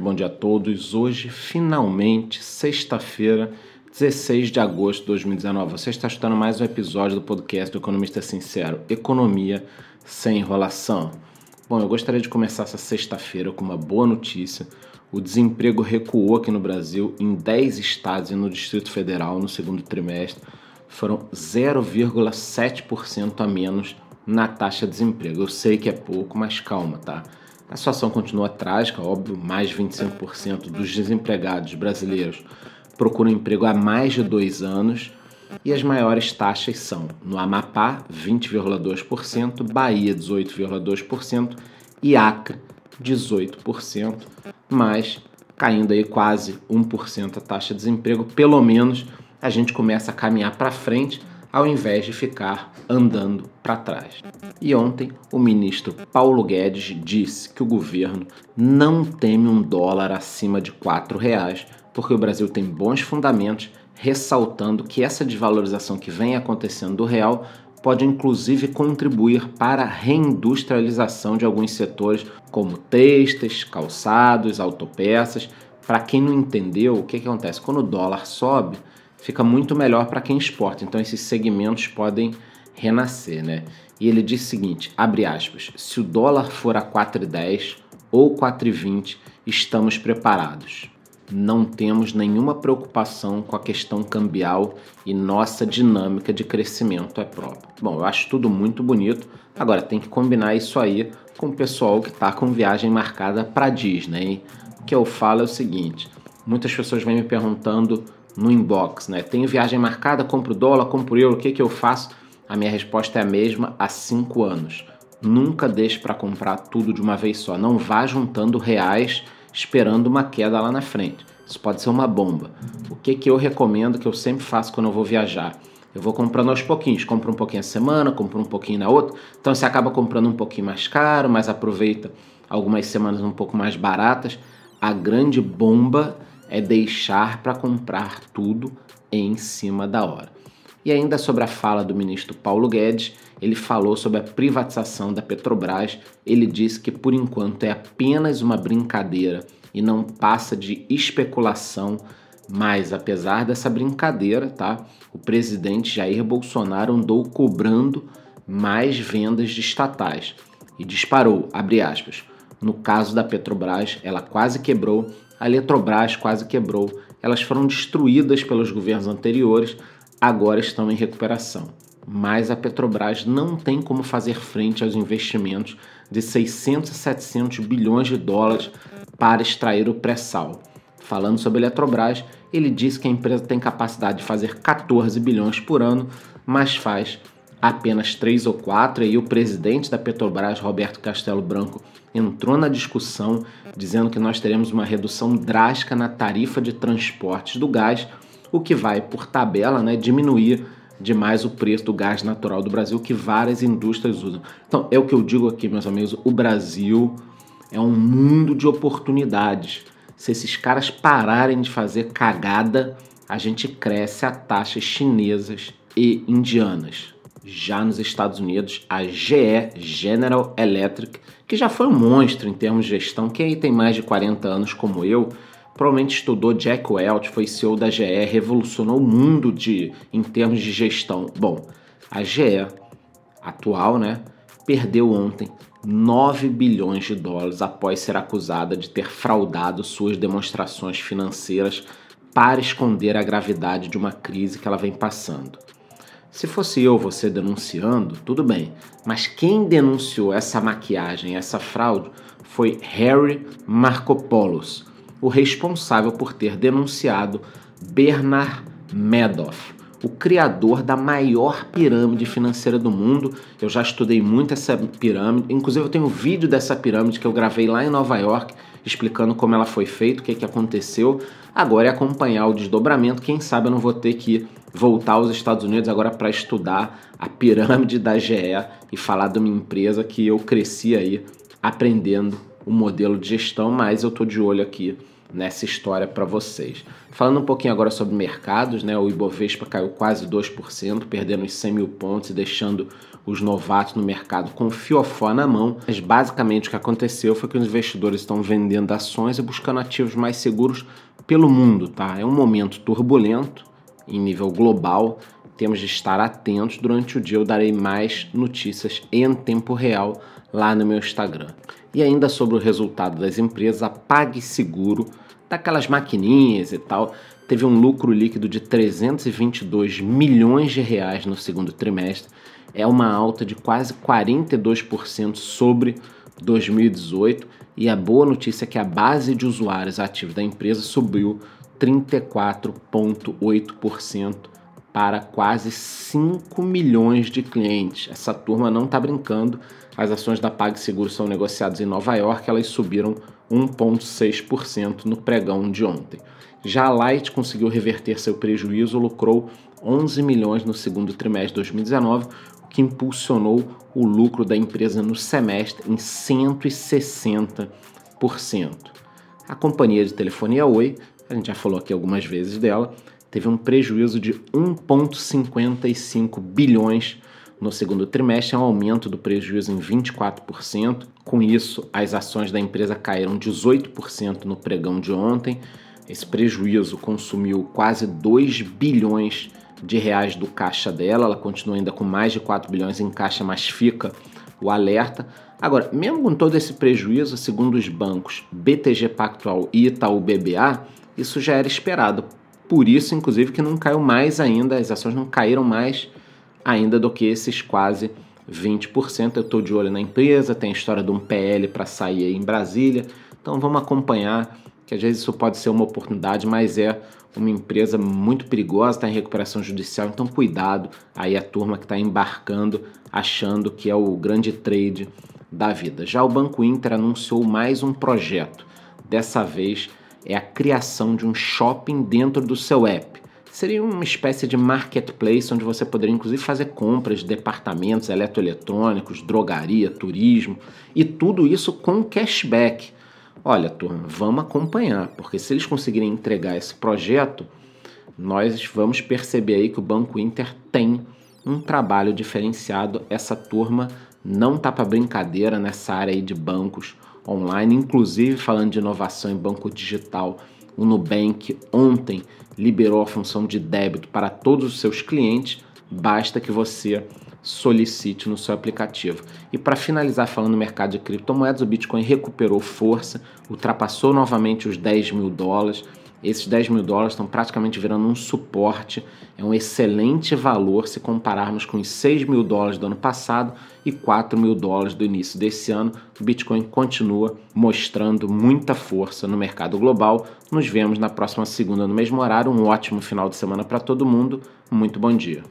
muito bom dia a todos. Hoje, finalmente, sexta-feira, 16 de agosto de 2019. Você está escutando mais um episódio do podcast do Economista Sincero: Economia sem enrolação. Bom, eu gostaria de começar essa sexta-feira com uma boa notícia. O desemprego recuou aqui no Brasil em 10 estados e no Distrito Federal no segundo trimestre. Foram 0,7% a menos na taxa de desemprego. Eu sei que é pouco, mas calma, tá? A situação continua trágica, óbvio, mais de 25% dos desempregados brasileiros procuram emprego há mais de dois anos e as maiores taxas são no Amapá, 20,2%, Bahia, 18,2% e Acre, 18%, mas caindo aí quase 1% a taxa de desemprego, pelo menos a gente começa a caminhar para frente ao invés de ficar andando para trás. E ontem, o ministro Paulo Guedes disse que o governo não teme um dólar acima de R$ reais, porque o Brasil tem bons fundamentos, ressaltando que essa desvalorização que vem acontecendo do real pode inclusive contribuir para a reindustrialização de alguns setores, como têxteis, calçados, autopeças. Para quem não entendeu, o que, que acontece? Quando o dólar sobe, fica muito melhor para quem exporta. Então esses segmentos podem renascer, né? E ele diz o seguinte, abre aspas, se o dólar for a 4,10 ou 4,20, estamos preparados. Não temos nenhuma preocupação com a questão cambial e nossa dinâmica de crescimento é própria. Bom, eu acho tudo muito bonito. Agora tem que combinar isso aí com o pessoal que está com viagem marcada para Disney. O que eu falo é o seguinte: muitas pessoas vêm me perguntando no inbox, né? Tenho viagem marcada, compro dólar, compro euro, o que, que eu faço? A minha resposta é a mesma há cinco anos. Nunca deixe para comprar tudo de uma vez só. Não vá juntando reais esperando uma queda lá na frente. Isso pode ser uma bomba. O que, que eu recomendo, que eu sempre faço quando eu vou viajar? Eu vou comprando aos pouquinhos, compro um pouquinho a semana, compro um pouquinho na outra. Então você acaba comprando um pouquinho mais caro, mas aproveita algumas semanas um pouco mais baratas. A grande bomba é deixar para comprar tudo em cima da hora. E ainda sobre a fala do ministro Paulo Guedes, ele falou sobre a privatização da Petrobras. Ele disse que por enquanto é apenas uma brincadeira e não passa de especulação. Mas apesar dessa brincadeira, tá? O presidente Jair Bolsonaro andou cobrando mais vendas de estatais e disparou, abre aspas. No caso da Petrobras, ela quase quebrou a Eletrobras quase quebrou. Elas foram destruídas pelos governos anteriores, agora estão em recuperação. Mas a Petrobras não tem como fazer frente aos investimentos de 600 a 700 bilhões de dólares para extrair o pré-sal. Falando sobre a Eletrobras, ele disse que a empresa tem capacidade de fazer 14 bilhões por ano, mas faz apenas 3 ou 4, e o presidente da Petrobras, Roberto Castelo Branco, entrou na discussão dizendo que nós teremos uma redução drástica na tarifa de transportes do gás, o que vai, por tabela, né, diminuir demais o preço do gás natural do Brasil que várias indústrias usam. Então, é o que eu digo aqui, meus amigos, o Brasil é um mundo de oportunidades. Se esses caras pararem de fazer cagada, a gente cresce a taxas chinesas e indianas já nos Estados Unidos, a GE, General Electric, que já foi um monstro em termos de gestão, quem aí tem mais de 40 anos como eu, provavelmente estudou Jack Welch, foi CEO da GE, revolucionou o mundo de, em termos de gestão. Bom, a GE atual, né, perdeu ontem 9 bilhões de dólares após ser acusada de ter fraudado suas demonstrações financeiras para esconder a gravidade de uma crise que ela vem passando. Se fosse eu você denunciando, tudo bem, mas quem denunciou essa maquiagem, essa fraude, foi Harry Markopoulos, o responsável por ter denunciado Bernard Madoff, o criador da maior pirâmide financeira do mundo. Eu já estudei muito essa pirâmide, inclusive eu tenho um vídeo dessa pirâmide que eu gravei lá em Nova York, explicando como ela foi feita, o que, que aconteceu. Agora é acompanhar o desdobramento, quem sabe eu não vou ter que voltar aos Estados Unidos agora para estudar a pirâmide da GE e falar de uma empresa que eu cresci aí aprendendo o modelo de gestão, mas eu tô de olho aqui nessa história para vocês. Falando um pouquinho agora sobre mercados, né? O Ibovespa caiu quase 2%, perdendo os 100 mil pontos e deixando os novatos no mercado com fiofó na mão. Mas basicamente o que aconteceu foi que os investidores estão vendendo ações e buscando ativos mais seguros pelo mundo, tá? É um momento turbulento em nível global. Temos de estar atentos. Durante o dia eu darei mais notícias em tempo real lá no meu Instagram. E ainda sobre o resultado das empresas, a PagSeguro, daquelas maquininhas e tal, teve um lucro líquido de 322 milhões de reais no segundo trimestre. É uma alta de quase 42% sobre 2018 e a boa notícia é que a base de usuários ativos da empresa subiu 34,8% para quase 5 milhões de clientes. Essa turma não está brincando. As ações da PagSeguro são negociadas em Nova York, elas subiram 1,6% no pregão de ontem. Já a Light conseguiu reverter seu prejuízo, lucrou 11 milhões no segundo trimestre de 2019, o que impulsionou o lucro da empresa no semestre em 160%. A companhia de telefonia Oi, a gente já falou aqui algumas vezes dela, teve um prejuízo de 1,55 bilhões no segundo trimestre, é um aumento do prejuízo em 24%. Com isso, as ações da empresa caíram 18% no pregão de ontem. Esse prejuízo consumiu quase 2 bilhões de reais do caixa dela. Ela continua ainda com mais de 4 bilhões em caixa, mas fica o alerta. Agora, mesmo com todo esse prejuízo, segundo os bancos BTG Pactual e Itaú BBA, isso já era esperado. Por isso, inclusive, que não caiu mais ainda, as ações não caíram mais ainda do que esses quase 20%. Eu estou de olho na empresa, tem a história de um PL para sair aí em Brasília, então vamos acompanhar, que às vezes isso pode ser uma oportunidade, mas é uma empresa muito perigosa, está em recuperação judicial, então cuidado aí a turma que está embarcando achando que é o grande trade da vida. Já o Banco Inter anunciou mais um projeto, dessa vez é a criação de um shopping dentro do seu app. Seria uma espécie de marketplace onde você poderia inclusive fazer compras de departamentos eletroeletrônicos, drogaria, turismo e tudo isso com cashback. Olha, turma, vamos acompanhar, porque se eles conseguirem entregar esse projeto, nós vamos perceber aí que o Banco Inter tem um trabalho diferenciado. Essa turma não tá para brincadeira nessa área aí de bancos online, inclusive falando de inovação em banco digital. O Nubank ontem liberou a função de débito para todos os seus clientes, basta que você solicite no seu aplicativo. E para finalizar falando no mercado de criptomoedas, o Bitcoin recuperou força, ultrapassou novamente os 10 mil dólares. Esses 10 mil dólares estão praticamente virando um suporte, é um excelente valor se compararmos com os 6 mil dólares do ano passado e 4 mil dólares do início desse ano. O Bitcoin continua mostrando muita força no mercado global. Nos vemos na próxima segunda no mesmo horário. Um ótimo final de semana para todo mundo. Muito bom dia.